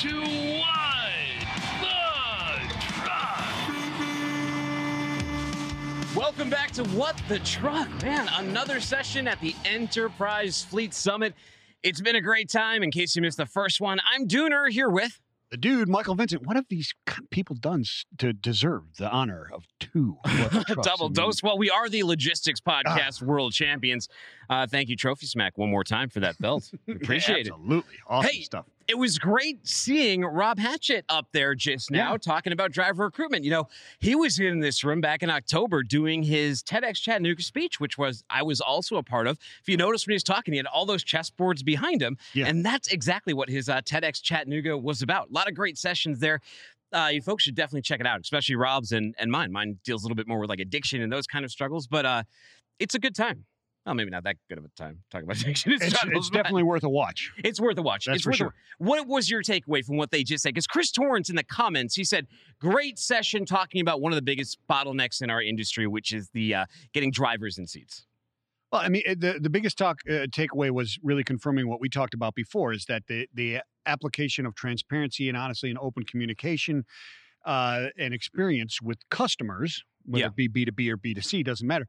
to Wide the Truck. Welcome back to What the Truck. Man, another session at the Enterprise Fleet Summit. It's been a great time. In case you missed the first one, I'm Dooner here with. The dude, Michael Vincent, what have these people done to deserve the honor of two What the Trucks? Double dose. Well, we are the Logistics Podcast World Champions. Uh, thank you, Trophy Smack, one more time for that belt. Appreciate it. Absolutely. Awesome Hey, stuff. It was great seeing Rob Hatchett up there just now Yeah. talking about driver recruitment. You know, he was in this room back in October doing his TEDx Chattanooga speech, which was I was also a part of. If you notice when he was talking, he had all those chessboards behind him. Yeah. And that's exactly what his uh, TEDx Chattanooga was about. A lot of great sessions there. Uh, you folks should definitely check it out, especially Rob's and, and mine. Mine deals a little bit more with like addiction and those kind of struggles, but uh, it's a good time. Well, maybe not that good of a time talking about addiction and It's, it's definitely worth a watch. it's worth a watch. That's it's for worth a- sure. what was your takeaway from what they just said? Because Chris Torrance in the comments, he said, "Great session talking about one of the biggest bottlenecks in our industry, which is the uh, getting drivers in seats." Well, I mean, the, the biggest talk uh, takeaway was really confirming what we talked about before is that the, the application of transparency and honestly and open communication uh, and experience with customers, whether Yeah. it be B2B or B2C, doesn't matter,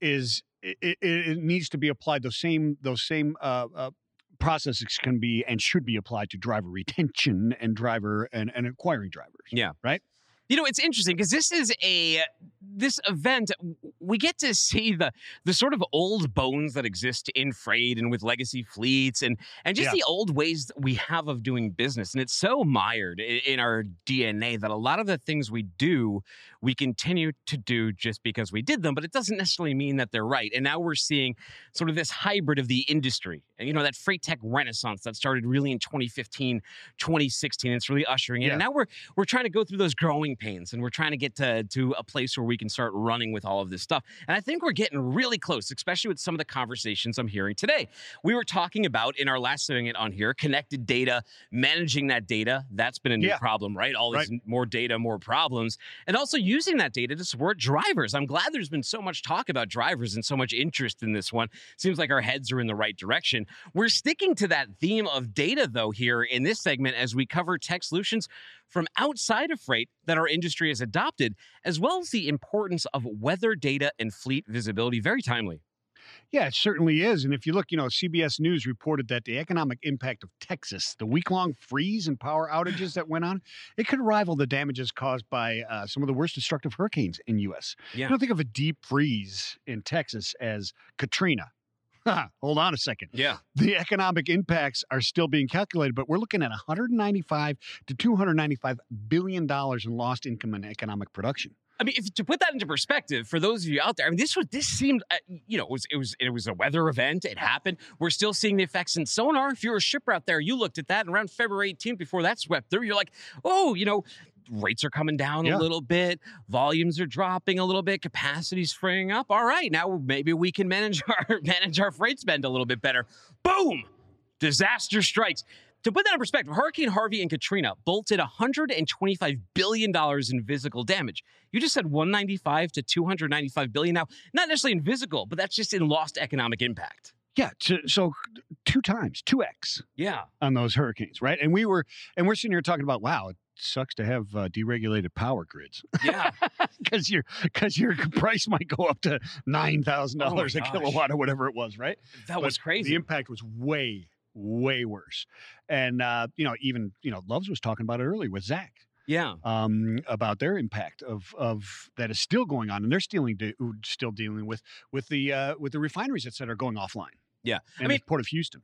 is it, it, it needs to be applied. Those same, those same uh, uh, processes can be and should be applied to driver retention and driver and, and acquiring drivers. Yeah. Right? You know, it's interesting because this is a this event. We get to see the the sort of old bones that exist in freight and with legacy fleets, and and just Yeah. the old ways that we have of doing business. And it's so mired i- in our DNA that a lot of the things we do, we continue to do just because we did them, but it doesn't necessarily mean that they're right. And now we're seeing sort of this hybrid of the industry, and you know that freight tech renaissance that started really in 2015, 2016. It's really ushering in, Yeah. and now we're we're trying to go through those growing pains and we're trying to get to, to a place where we can start running with all of this stuff. And I think we're getting really close, especially with some of the conversations I'm hearing today. We were talking about in our last segment on here, connected data, managing that data. That's been a new Yeah. problem, right? All these more data, more problems. And also using that data to support drivers. I'm glad there's been so much talk about drivers and so much interest in this one. Seems like our heads are in the right direction. We're sticking to that theme of data, though, here in this segment as we cover tech solutions from outside of freight that our industry has adopted, as well as the importance of weather data and fleet visibility. Very timely. Yeah, it certainly is. And if you look, you know, CBS News reported that the economic impact of Texas, the week long freeze and power outages that went on, it could rival the damages caused by uh, some of the worst destructive hurricanes in U.S. Yeah. You don't think of a deep freeze in Texas as Katrina. Hold on a second. Yeah. The economic impacts are still being calculated, but we're looking at 195 to 295 billion dollars in lost income and economic production. I mean, if, to put that into perspective, for those of you out there, I mean, this was this seemed, uh, you know, it was it was it was a weather event. It happened. We're still seeing the effects in sonar. If you're a shipper out there, you looked at that and around February 18th, before that swept through, you're like, oh, you know, rates are coming down Yeah. a little bit, volumes are dropping a little bit, capacity's freeing up. All right, now maybe we can manage our manage our freight spend a little bit better. Boom, disaster strikes. To put that in perspective, Hurricane Harvey and Katrina bolted $125 billion in physical damage. You just said 195 to 295 billion. Now, not necessarily in physical, but that's just in lost economic impact. Yeah, so, so two times, two X. Yeah. on those hurricanes, right? And we were, and we're sitting here talking about, wow, it sucks to have uh, deregulated power grids Yeah. because your because your price might go up to nine thousand dollars a kilowatt or whatever it was, right? That But was crazy. The impact was way, way worse. And uh, you know, even you know, Loves was talking about it earlier with Zach yeah. um, about their impact of of that is still going on, and they're still de- still dealing with with the uh, with the refineries that are going offline. Yeah. I mean- the Port of Houston.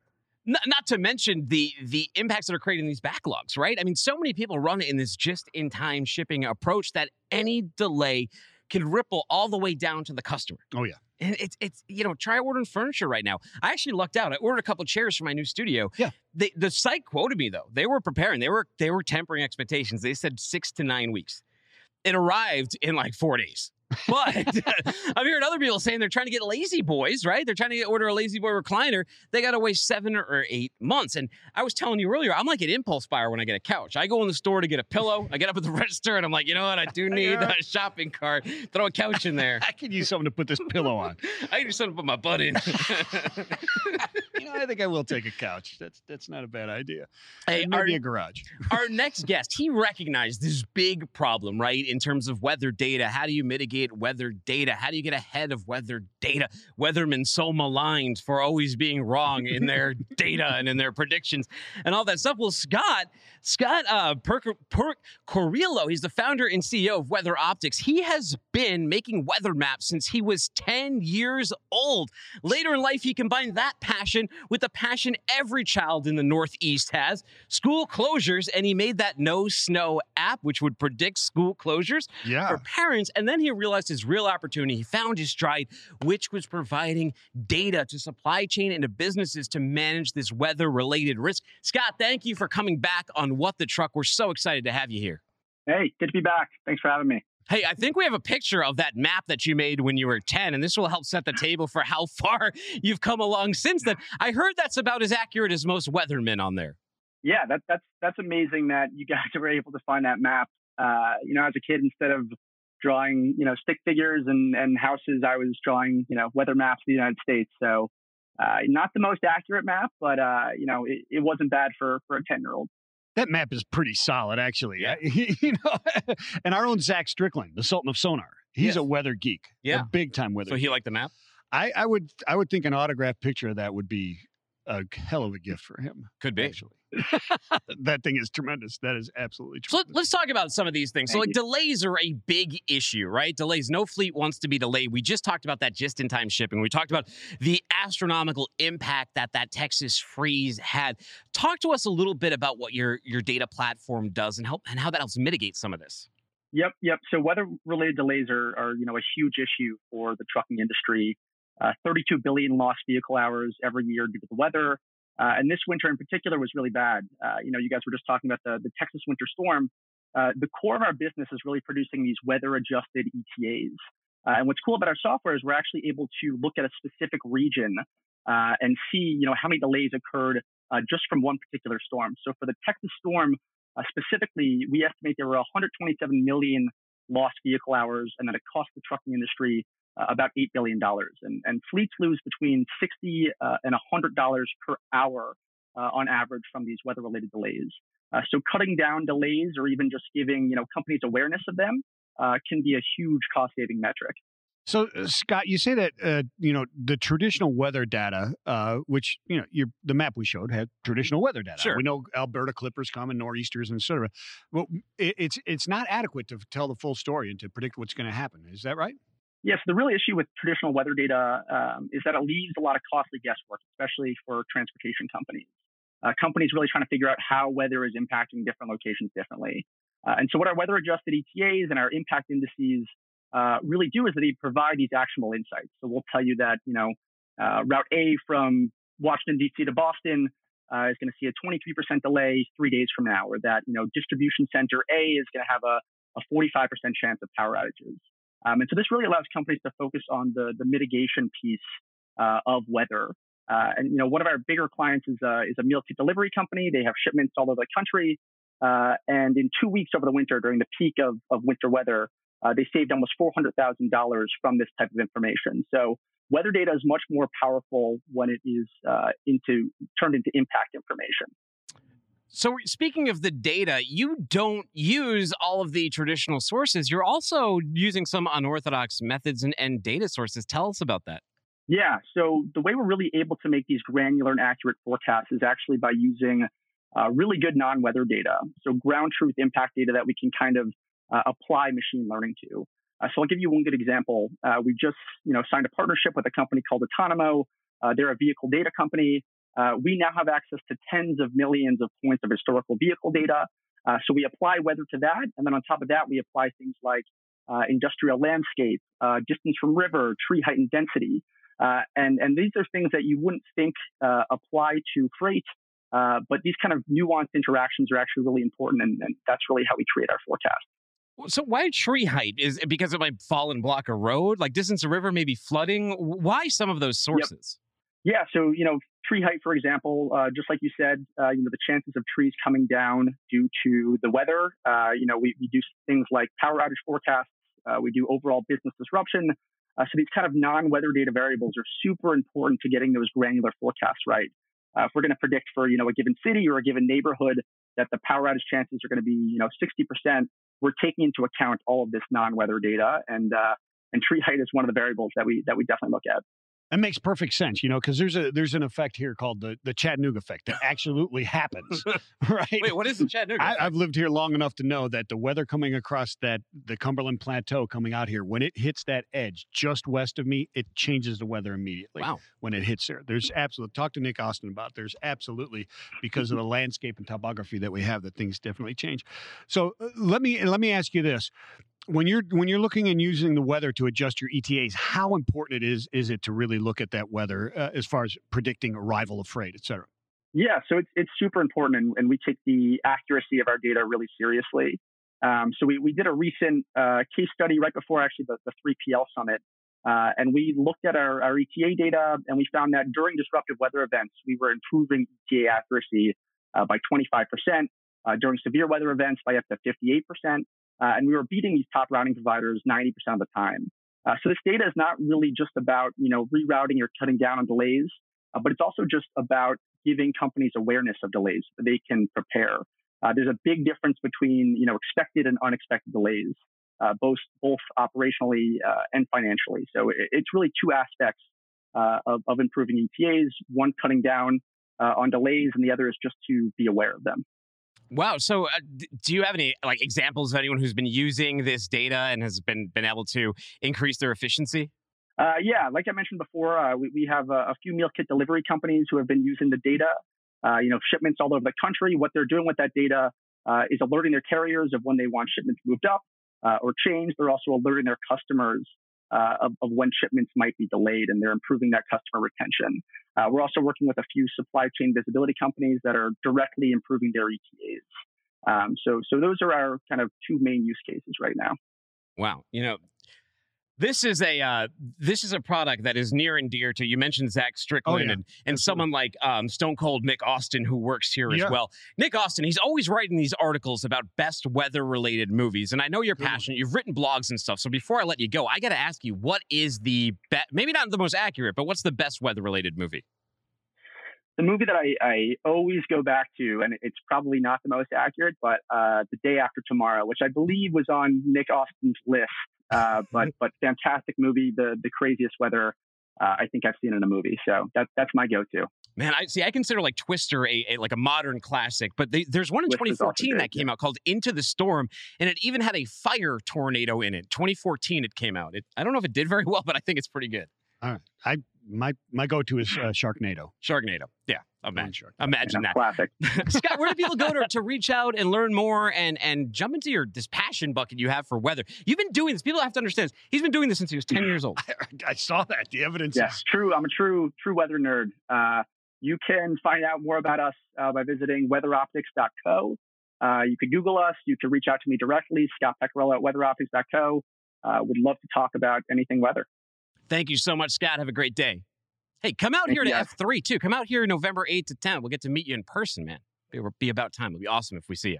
Not, not to mention the the impacts that are creating these backlogs, right? I mean, so many people run in this just in time shipping approach that any delay can ripple all the way down to the customer. Oh yeah. And it's it's you know try ordering furniture right now. I actually lucked out. I ordered a couple chairs for my new studio. Yeah. They, the site quoted me though. They were preparing. They were they were tempering expectations. They said six to nine weeks. It arrived in like four days. But I'm hearing other people saying they're trying to get lazy boys, right? They're trying to get, order a lazy boy recliner. They got to wait seven or- eight months. And I was telling you earlier, I'm like an impulse buyer when I get a couch. I go in the store to get a pillow. I get up at the register and I'm like, you know what? I do need a shopping cart. Throw a couch in there. I could use something to put this pillow on. I just something to put my butt in. I think I will take a couch. That's that's not a bad idea. Hey, And our, a garage. our next guest, he recognized this big problem, right? In terms of weather data. How do you mitigate weather data? How do you get ahead of weather data? Weathermen so maligned for always being wrong in their data and in their predictions and all that stuff. Well, Scott, Scott uh, Perk, Perk Corillo, he's the founder and CEO of Weather Optics. He has been making weather maps since he was 10 years old. Later in life, he combined that passion with the passion every child in the Northeast has school closures, and he made that No Snow app, which would predict school closures Yeah. for parents. And then he realized his real opportunity. He found his stride, which was providing data to supply chain and to businesses to manage this weather related risk. Scott, thank you for coming back on What the Truck. We're so excited to have you here. Hey, good to be back. Thanks for having me. Hey, I think we have a picture of that map that you made when you were 10, and this will help set the table for how far you've come along since then. I heard that's about as accurate as most weathermen on there. Yeah, that, that's that's amazing that you guys were able to find that map. Uh, you know, as a kid, instead of drawing you know stick figures and and houses, I was drawing you know weather maps of the United States. So, uh, not the most accurate map, but uh, you know, it, it wasn't bad for for a ten year old. That map is pretty solid, actually. Yeah. you know, and our own Zach Strickland, the Sultan of Sonar, he's Yes. a weather geek. Yeah. a big time weather. So geek. he liked the map? I, I would I would think an autographed picture of that would be a hell of a gift for him. Could be. Actually, that thing is tremendous. That is absolutely So tremendous. let- let's talk about some of these things. So, Thank like, delays are a big issue, right? Delays. No fleet wants to be delayed. We just talked about that just in time shipping. We talked about the astronomical impact that that Texas freeze had. Talk to us a little bit about what your your data platform does and help and how that helps mitigate some of this. Yep, yep. So weather related delays are, are you know a huge issue for the trucking industry. Uh, 32 billion lost vehicle hours every year due to the weather. Uh, and this winter in particular was really bad. Uh, you know, you guys were just talking about the, the Texas winter storm. Uh, the core of our business is really producing these weather adjusted ETAs. Uh, and what's cool about our software is we're actually able to look at a specific region uh, and see, you know, how many delays occurred uh, just from one particular storm. So for the Texas storm specifically, we estimate there were 127 million lost vehicle hours, and that it cost the trucking industry uh, about $8 billion. And, and fleets lose between 60 uh, and $100 per hour uh, on average from these weather related delays. Uh, so cutting down delays or even just giving you know companies awareness of them uh, can be a huge cost saving metric. So, uh, Scott, you say that uh, you know the traditional weather data, uh, which you know your the map we showed had traditional weather data. Sure. We know Alberta clippers come and nor'easters and etc. Well, it, it's it's not adequate to tell the full story and to predict what's going to happen. Is that right? Yes, the real issue with traditional weather data um, is that it leaves a lot of costly guesswork, especially for transportation companies. Uh, companies really trying to figure out how weather is impacting different locations differently. Uh, and so, what our weather adjusted ETAs and our impact indices uh, really do is that they provide these actionable insights. So, we'll tell you that, you know, uh, Route A from Washington, D.C. to Boston uh, is going to see a 23% delay three days from now, or that, you know, distribution center A is going to have a, a 45% chance of power outages. Um, and so this really allows companies to focus on the, the mitigation piece uh, of weather. Uh, and you know, one of our bigger clients is a, is a meal kit delivery company. They have shipments all over the country. Uh, and in two weeks over the winter, during the peak of, of winter weather, uh, they saved almost $400,000 from this type of information. So weather data is much more powerful when it is uh, into turned into impact information. So, speaking of the data, you don't use all of the traditional sources. You're also using some unorthodox methods and, and data sources. Tell us about that. Yeah. So the way we're really able to make these granular and accurate forecasts is actually by using uh, really good non-weather data. So ground truth impact data that we can kind of uh, apply machine learning to. Uh, so I'll give you one good example. Uh, we just, you know, signed a partnership with a company called Otonomo. Uh, they're a vehicle data company. Uh, we now have access to tens of millions of points of historical vehicle data. Uh, so we apply weather to that, and then on top of that, we apply things like uh, industrial landscape, uh, distance from river, tree height and density. Uh, and, and these are things that you wouldn't think uh, apply to freight, uh, but these kind of nuanced interactions are actually really important, and, and that's really how we create our forecast. So, why tree height? Is it because it might fall and block a road? Like distance of river, maybe flooding? Why some of those sources? Yeah, so you know, tree height, for example, uh, just like you said, uh, you know, the chances of trees coming down due to the weather. Uh, you know, we, we do things like power outage forecasts. Uh, we do overall business disruption. Uh, so these kind of non-weather data variables are super important to getting those granular forecasts right. Uh, if we're going to predict for you know a given city or a given neighborhood that the power outage chances are going to be you know 60%, we're taking into account all of this non-weather data, and and tree height is one of the variables that we that we definitely look at. That makes perfect sense, you know, because there's a there's an effect here called the the Chattanooga effect that absolutely happens, right? Wait, what is the Chattanooga? I, I've lived here long enough to know that the weather coming across that the Cumberland Plateau coming out here, when it hits that edge just west of me, it changes the weather immediately. wow. When it hits there, there's absolutely talk to Nick Austin about. There's absolutely because of the landscape and topography that we have that things definitely change. So uh, let me let me ask you this: when you're when you're looking and using the weather to adjust your ETAs, how important it is is it to really look at that weather uh, as far as predicting arrival of freight, et cetera? Yeah, so it's, it's super important, and, and we take the accuracy of our data really seriously. Um, so we, we did a recent uh, case study right before actually the, the 3PL summit, uh, and we looked at our, our ETA data, and we found that during disruptive weather events, we were improving ETA accuracy uh, by 25%, uh, during severe weather events by up to 58%, uh, and we were beating these top routing providers 90% of the time. Uh, so this data is not really just about you know rerouting or cutting down on delays, uh, but it's also just about giving companies awareness of delays so they can prepare. Uh, there's a big difference between you know expected and unexpected delays, uh, both both operationally uh, and financially. So it, it's really two aspects of, of improving ETAs: one cutting down on delays, and the other is just to be aware of them. Wow. So, uh, do you have any like examples of anyone who's been using this data and has been been able to increase their efficiency? Uh, yeah, like I mentioned before, uh, we, we have a, a few meal kit delivery companies who have been using the data. Uh, you know, shipments all over the country. What they're doing with that data uh, is alerting their carriers of when they want shipments moved up uh, or changed. They're also alerting their customers of, of when shipments might be delayed, and they're improving that customer retention. Uh, we're also working with a few supply chain visibility companies that are directly improving their ETAs. Um, so, so those are our kind of two main use cases right now. Wow. You know, this is a uh, this is a product that is near and dear to you mentioned Zach Strickland Oh, yeah. and and someone like um, Stone Cold Nick Austin who works here Yeah. as well. Nick Austin, he's always writing these articles about best weather related movies, and I know you're passionate. You've written blogs and stuff. So before I let you go, I got to ask you, what is the be- maybe not the most accurate, but what's the best weather related movie? the movie that I, I always go back to, and it's probably not the most accurate, but uh, The Day After Tomorrow, which I believe was on Nick Austin's list, uh, but but fantastic movie, the the craziest weather uh, I think I've seen in a movie. So that that's my go-to. Man, I see. I consider like Twister a, a like a modern classic, but they, there's one in Twister's 2014 great, that came out called Into the Storm, and it even had a fire tornado in it. 2014, it came out. It, I don't know if it did very well, but I think it's pretty good. All right, I my my go to is uh, Sharknado. Sharknado, yeah, Going imagine, Shark. imagine You know, that. classic. Scott, where do people go to, to reach out and learn more and and jump into your this passion bucket you have for weather? You've been doing this. People have to understand. This. He's been doing this since he was 10 years old. I saw that. The evidence. Yes, true. I'm a true true weather nerd. Uh, you can find out more about us uh, by visiting weatheroptics.co. Uh, you could Google us. You could reach out to me directly, Scott Pecoriello at weatheroptics.co. Uh, would love to talk about anything weather. Thank you so much, Scott. Have a great day. Hey, come out here to guys. F3 too. Come out here November 8 to 10. We'll get to meet you in person, man. It'll be about time. It'll be awesome if we see you.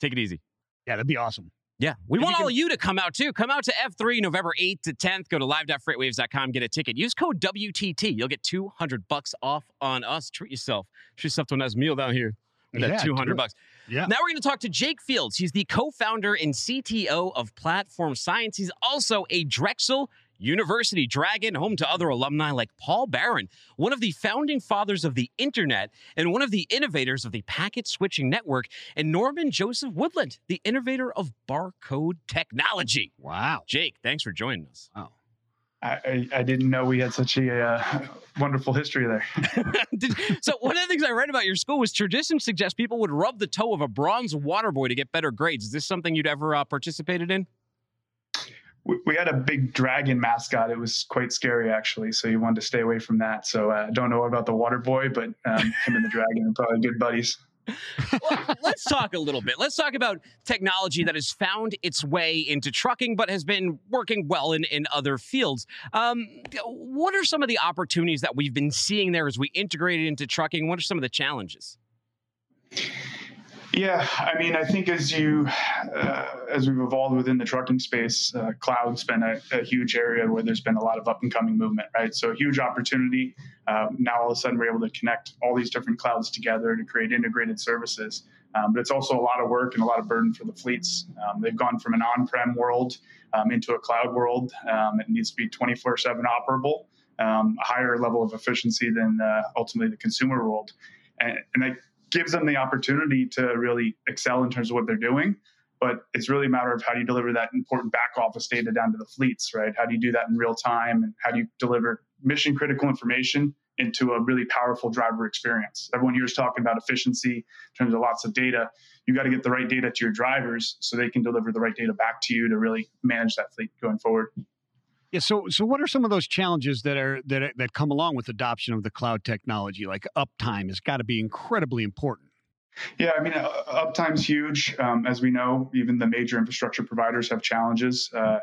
Take it easy. Yeah, that'd be awesome. Yeah. We If want you all can- of you to come out too. Come out to F3 November 8th to 10th. Go to live.freightwaves.com, get a ticket. Use code WTT. You'll get 200 bucks off on us. Treat yourself. Treat yourself to a nice meal down here. with That Yeah, 200 bucks. Yeah. Now we're going to talk to Jake Fields. He's the co-founder and CTO of Platform Science. He's also a Drexel University Dragon, home to other alumni like Paul Baran, one of the founding fathers of the internet and one of the innovators of the packet switching network, and Norman Joseph Woodland, the innovator of barcode technology. Wow. Jake, thanks for joining us. Wow. I, I, I didn't know we had such a uh, wonderful history there. Did- so one of the things I read about your school was tradition suggests people would rub the toe of a bronze water boy to get better grades. Is this something you'd ever uh, participated in? We, had a big dragon mascot. It was quite scary, actually. So you wanted to stay away from that. So uh, I don't know about the water boy, but um, him and the dragon are probably good buddies. well, let's talk a little bit. Let's talk about technology that has found its way into trucking, but has been working well in, in other fields. Um, what are some of the opportunities that we've been seeing there as we integrate it into trucking? What are some of the challenges? Yeah, I mean, I think as you uh, as we've evolved within the trucking space, uh, cloud's been a, a, huge area where there's been a lot of up and coming movement, right? So a huge opportunity. Uh, now all of a sudden we're able to connect all these different clouds together to create integrated services. Um, but it's also a lot of work and a lot of burden for the fleets. Um, they've gone from an on-prem world um, into a cloud world. Um, it needs to be 24/7 operable, um, a higher level of efficiency than uh, ultimately the consumer world, and, and I gives them the opportunity to really excel in terms of what they're doing. But it's really a matter of how do you deliver that important back office data down to the fleets, right? How do you do that in real time? And how do you deliver mission critical information into a really powerful driver experience? Everyone here is talking about efficiency in terms of lots of data. You got to get the right data to your drivers so they can deliver the right data back to you to really manage that fleet going forward. Yeah. So, so what are some of those challenges that are that that come along with adoption of the cloud technology? Like uptime has got to be incredibly important. Yeah, I mean, uh, uptime's huge. Um, as we know, even the major infrastructure providers have challenges. Uh,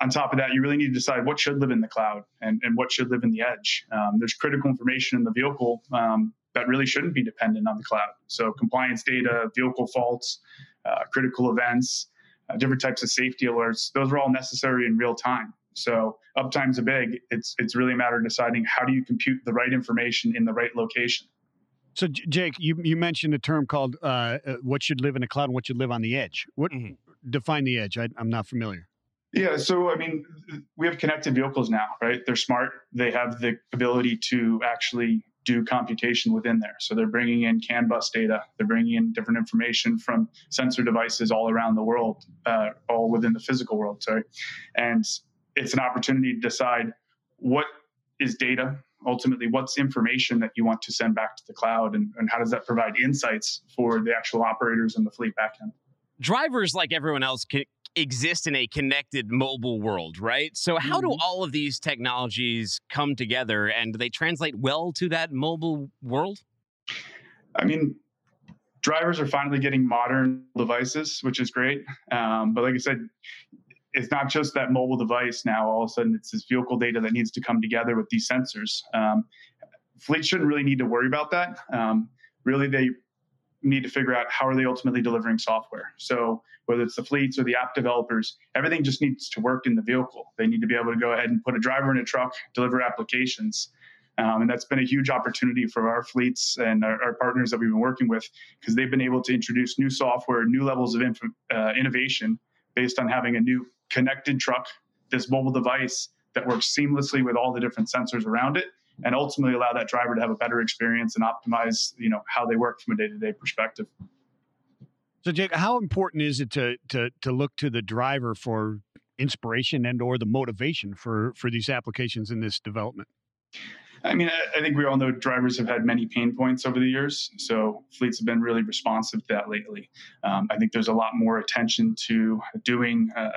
on top of that, you really need to decide what should live in the cloud and, and what should live in the edge. Um, there's critical information in the vehicle um, that really shouldn't be dependent on the cloud. So, compliance data, vehicle faults, uh, critical events, uh, different types of safety alerts, those are all necessary in real time. So uptime's a big. It's it's really a matter of deciding how do you compute the right information in the right location. So Jake, you you mentioned a term called uh, uh, what should live in the cloud and what should live on the edge. What mm-hmm. define the edge? I, I'm not familiar. Yeah, so I mean, we have connected vehicles now, right? They're smart. They have the ability to actually do computation within there. So they're bringing in CAN bus data. They're bringing in different information from sensor devices all around the world, uh, all within the physical world. Sorry, and it's an opportunity to decide what is data ultimately what's information that you want to send back to the cloud and, and how does that provide insights for the actual operators and the fleet backend? Drivers like everyone else can exist in a connected mobile world right? So how mm-hmm. do all of these technologies come together and do they translate well to that mobile world? I mean drivers are finally getting modern devices which is great. Um, but like i said it's not just that mobile device now. All of a sudden, it's this vehicle data that needs to come together with these sensors. Um, fleets shouldn't really need to worry about that. Um, really, they need to figure out how are they ultimately delivering software. So whether it's the fleets or the app developers, everything just needs to work in the vehicle. They need to be able to go ahead and put a driver in a truck, deliver applications. Um, and that's been a huge opportunity for our fleets and our, our partners that we've been working with because they've been able to introduce new software, new levels of inf- uh, innovation based on having a new connected truck, this mobile device that works seamlessly with all the different sensors around it and ultimately allow that driver to have a better experience and optimize you know how they work from a day-to-day perspective so jake how important is it to to to look to the driver for inspiration and or the motivation for for these applications in this development I mean, I, think we all know drivers have had many pain points over the years. So fleets have been really responsive to that lately. Um, I think there's a lot more attention to doing uh,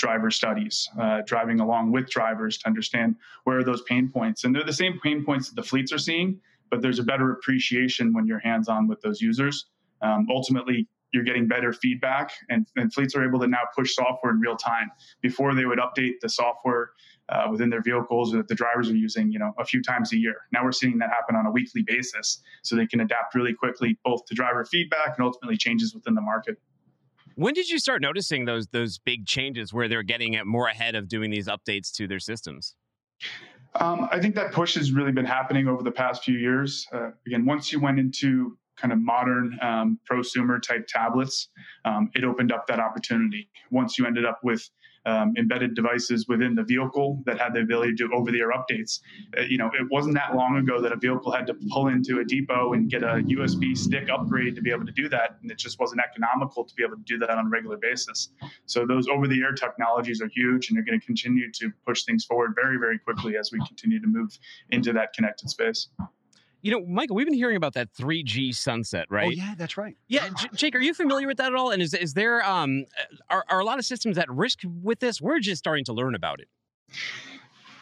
driver studies, uh, driving along with drivers to understand where are those pain points. And they're the same pain points that the fleets are seeing, but there's a better appreciation when you're hands on with those users. Um, ultimately, you're getting better feedback, and, and, fleets are able to now push software in real time. Before they would update the software uh, within their vehicles that the drivers are using, you know, a few times a year. Now we're seeing that happen on a weekly basis, so they can adapt really quickly, both to driver feedback and ultimately changes within the market. When did you start noticing those those big changes where they're getting it more ahead of doing these updates to their systems? Um, I think that push has really been happening over the past few years. Uh, again, once you went into kind of modern um, prosumer type tablets, um, it opened up that opportunity. Once you ended up with um, embedded devices within the vehicle that had the ability to do over-the-air updates. Uh, you know, it wasn't that long ago that a vehicle had to pull into a depot and get a USB stick upgrade to be able to do that, and it just wasn't economical to be able to do that on a regular basis. So those over-the-air technologies are huge, and they're going to continue to push things forward very, very quickly as we continue to move into that connected space. You know, Michael, we've been hearing about that 3G sunset, oh, right? Oh yeah, that's right. Yeah, J- Jake, are you familiar with that at all? And is is there um are are a lot of systems at risk with this? We're just starting to learn about it.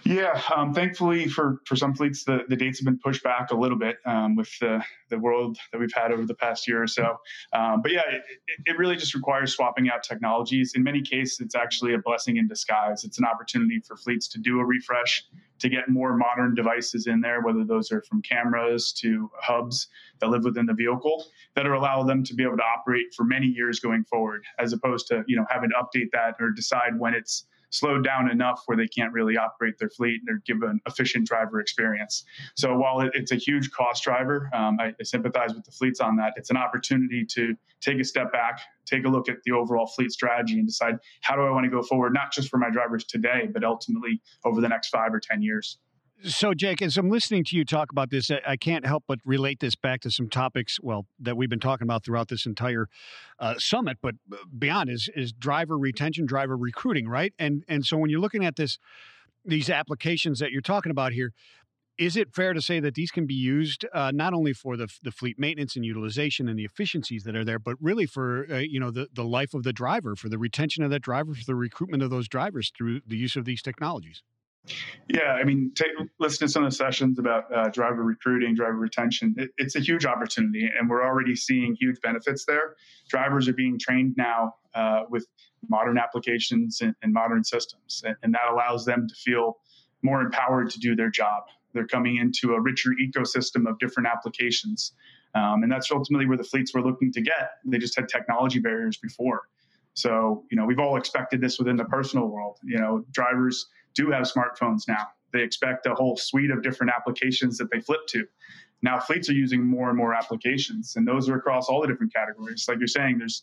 Yeah, um, thankfully for for some fleets, the, the dates have been pushed back a little bit um, with the the world that we've had over the past year or so. Um, but yeah, it, it really just requires swapping out technologies. In many cases, it's actually a blessing in disguise. It's an opportunity for fleets to do a refresh, to get more modern devices in there, whether those are from cameras to hubs that live within the vehicle that allow them to be able to operate for many years going forward, as opposed to you know having to update that or decide when it's slowed down enough where they can't really operate their fleet or give an efficient driver experience. So while it, it's a huge cost driver, um, I, I, sympathize with the fleets on that. It's an opportunity to take a step back, take a look at the overall fleet strategy, and decide how do I want to go forward, not just for my drivers today, but ultimately over the next five or ten years. So, Jake, as I'm listening to you talk about this, I can't help but relate this back to some topics, well, that we've been talking about throughout this entire uh, summit, but uh, beyond is is driver retention, driver recruiting, right? And and so when you're looking at this, these applications that you're talking about here, is it fair to say that these can be used uh, not only for the the fleet maintenance and utilization and the efficiencies that are there, but really for uh, you know the the life of the driver, for the retention of that driver, for the recruitment of those drivers through the use of these technologies? Yeah, I mean, take, listen to some of the sessions about uh, driver recruiting, driver retention. It, it's a huge opportunity, and we're already seeing huge benefits there. Drivers are being trained now uh, with modern applications and, and modern systems, and, and, that allows them to feel more empowered to do their job. They're coming into a richer ecosystem of different applications, um, and that's ultimately where the fleets were looking to get. They just had technology barriers before. So, you know, we've all expected this within the personal world. You know, drivers do have smartphones now. They expect a whole suite of different applications that they flip to. Now, fleets are using more and more applications, and those are across all the different categories. Like you're saying, there's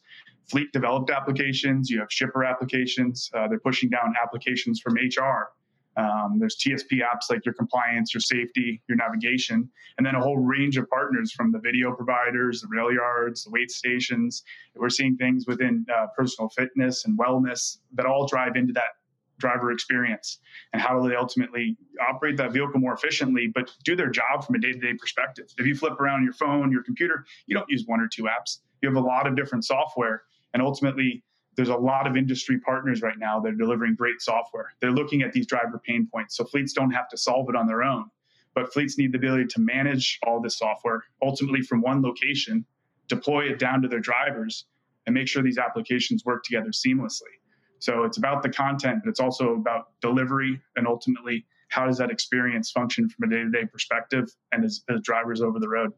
fleet developed applications, you have shipper applications, uh, they're pushing down applications from HR. Um, there's TSP apps like your compliance, your safety, your navigation, and then a whole range of partners from the video providers, the rail yards, the weight stations. We're seeing things within uh, personal fitness and wellness that all drive into that driver experience and how do they ultimately operate that vehicle more efficiently but do their job from a day-to-day perspective. If you flip around your phone your computer you don't use one or two apps. You have a lot of different software and ultimately there's a lot of industry partners right now that are delivering great software. They're looking at these driver pain points so fleets don't have to solve it on their own but fleets need the ability to manage all this software ultimately from one location deploy it down to their drivers and make sure these applications work together seamlessly so it's about the content, but it's also about delivery and ultimately how does that experience function from a day to day perspective and as, as drivers over the road.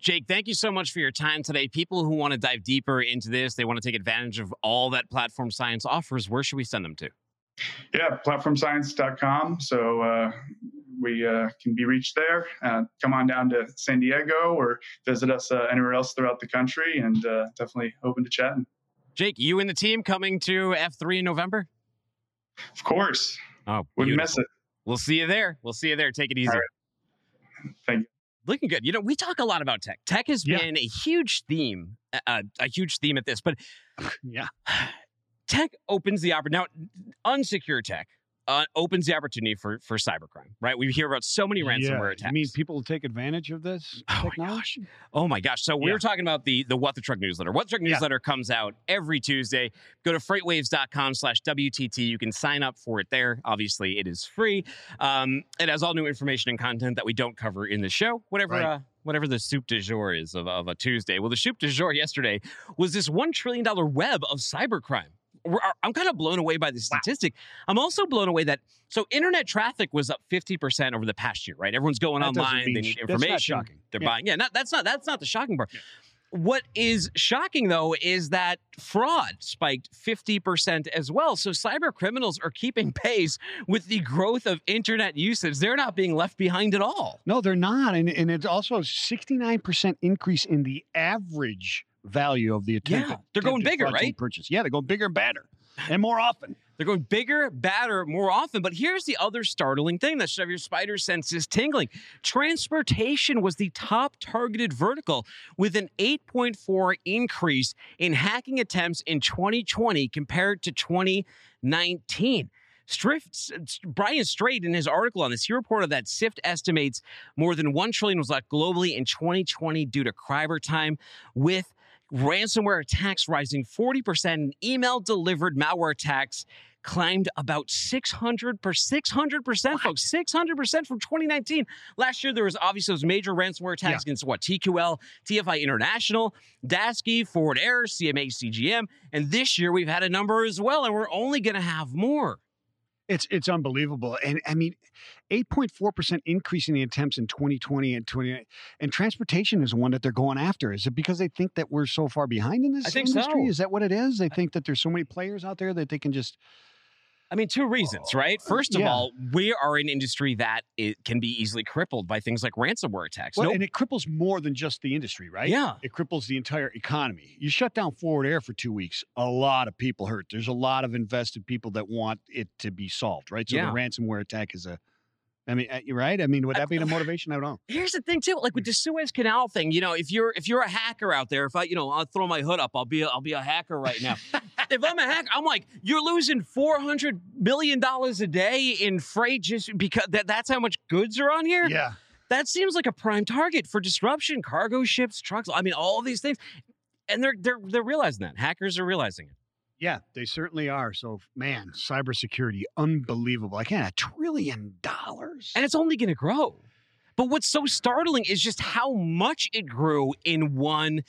Jake, thank you so much for your time today. People who want to dive deeper into this, they want to take advantage of all that Platform Science offers. Where should we send them to? Yeah, platformscience.com. So uh, we uh, can be reached there. Uh, come on down to San Diego or visit us uh, anywhere else throughout the country and uh, definitely open to chatting. Jake, you and the team coming to F3 in November? Of course. Oh, wouldn't miss it. We'll see you there. We'll see you there. Take it easy. Thank you. Looking good. You know, we talk a lot about tech. Tech has yeah. been a huge theme, uh, a huge theme at this, but yeah, tech opens the opportunity. Now, unsecure tech uh, opens the opportunity for for cybercrime, right? We hear about so many ransomware yeah. attacks. You mean people take advantage of this oh? My gosh. Oh my gosh! So we were talking about the the What the Truck newsletter. What the Truck newsletter yeah. comes out every Tuesday. Go to freightwaves.com/wtt. You can sign up for it there. Obviously, it is free. Um, it has all new information and content that we don't cover in the show. Whatever. Right. Uh, whatever the soup du jour is of, of a Tuesday. Well, the soup du jour yesterday was this $1 trillion web of cybercrime. I'm kind of blown away by the statistic. Wow. I'm also blown away that so internet traffic was up 50% over the past year, right? Everyone's going that online, they need information. They're yeah. buying. Yeah, not, that's not that's not the shocking part. Yeah. What is shocking though is that fraud spiked 50% as well. So cyber criminals are keeping pace with the growth of internet usage. They're not being left behind at all. No, they're not. And, and it's also a 69% increase in the average value of the attempt. Yeah, they're going bigger, right? Purchase. Yeah, they're going bigger and badder, and more often. They're going bigger, badder, more often. But here's the other startling thing that should have your spider senses tingling. Transportation was the top targeted vertical with an 8.4 increase in hacking attempts in 2020 compared to 2019. Strift, Brian Straight, in his article on this, he reported that SIFT estimates more than 1 trillion was left globally in 2020 due to cyber time with Ransomware attacks rising 40%, and email delivered malware attacks climbed about 600 per 600% folks 600% from 2019 last year there was obviously those major ransomware attacks against what tql tfi international Daseke forward air cma cgm and this year we've had a number as well and we're only going to have more It's it's unbelievable, and I mean, eight point four percent increase in the attempts in twenty twenty and twenty, and transportation is one that they're going after. Is it because they think that we're so far behind in this I think industry? so. Is that what it is? They think that there's so many players out there that they can just I mean, two reasons, oh, right? First of Yeah. all, we are an industry that it can be easily crippled by things like ransomware attacks. well, No- and it cripples more than just the industry, right? Yeah. it cripples the entire economy. You shut down forward air for two weeks, a lot of people hurt. There's a lot of invested people that want it to be solved, right? So Yeah. the ransomware attack is a, I mean, you're right. I mean, would that be the motivation? I don't know. Here's the thing too, like with the Suez Canal thing, you know, if you're if you're a hacker out there, if I, you know, I'll throw my hood up, I'll be a, I'll be a hacker right now. if I'm a hacker, I'm like, you're losing four hundred million dollars a day in freight just because that, that's how much goods are on here. Yeah. That seems like a prime target for disruption. Cargo ships, trucks, I mean, all these things. And they're they're they're realizing that. Hackers are realizing it. Yeah, they certainly are. So, man, cybersecurity, unbelievable. I can't, a trillion dollars. and it's only going to grow. But what's so startling is just how much it grew in one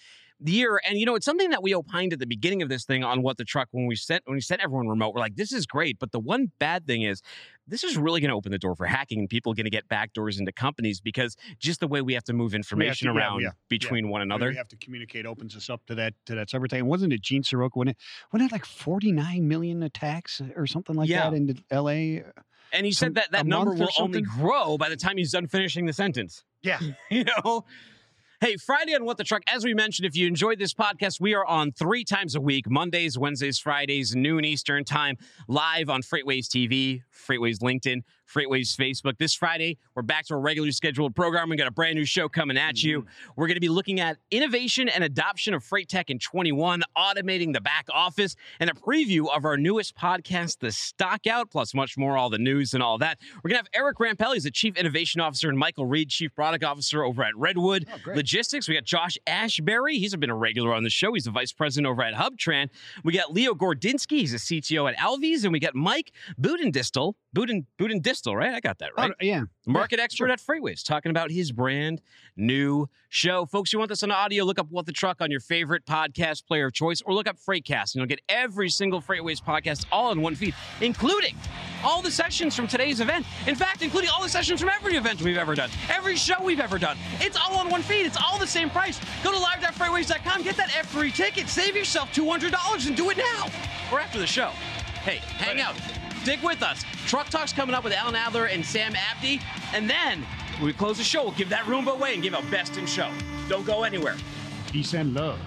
year. And you know, it's something that we opined at the beginning of this thing on what the truck when we sent when we sent everyone remote. We're like, this is great, but the one bad thing is this is really going to open the door for hacking and people going to get backdoors into companies because just the way we have to move information yeah, around yeah, between one another. We have to communicate opens us up to that to that cyber attack. Wasn't it Gene Seroka? Wasn't it, wasn't it like 49 million attacks or something like Yeah. that in LA? And he some- said that that number will only grow by the time he's done finishing the sentence. Yeah. you know? Hey, Friday on What the Truck. As we mentioned, if you enjoyed this podcast, we are on three times a week Mondays, Wednesdays, Fridays, noon Eastern time, live on FreightWaves TV, FreightWaves LinkedIn, FreightWaves Facebook. This Friday, we're back to our regularly scheduled program. We got a brand new show coming at you. Mm-hmm. We're going to be looking at innovation and adoption of freight tech in 21, automating the back office, and a preview of our newest podcast, The Stock Out, plus much more, all the news and all that. We're going to have Eric Rampelli, he's the Chief Innovation Officer, and Michael Reed, Chief Product Officer over at Redwood Oh. Logistics. We got Josh Ashbury. He's been a regular on the show. He's the Vice President over at HubTran. We got Leo Gordinsky. He's a CTO at Alvys. And we got Mike Baudendistel. Buden, Baudendistel, right? I got that oh, right. Oh, yeah. Market expert at FreightWaves, talking about his brand new show. Folks, you want this on audio? Look up What the Truck on your favorite podcast player of choice, or look up Freightcast, and you'll get every single FreightWaves podcast all in one feed, including all the sessions from today's event. In fact, including all the sessions from every event we've ever done, every show we've ever done. It's all on one feed. It's all the same price. Go to live.freightwaves.com, get that free ticket, save yourself $200, and do it now or after the show. Hey, hang out. Stick with us. Truck Talk's coming up with Alan Adler and Sam Abdi. And then we close the show, we'll give that Roomba away and give a best in show. Don't go anywhere. Peace and love.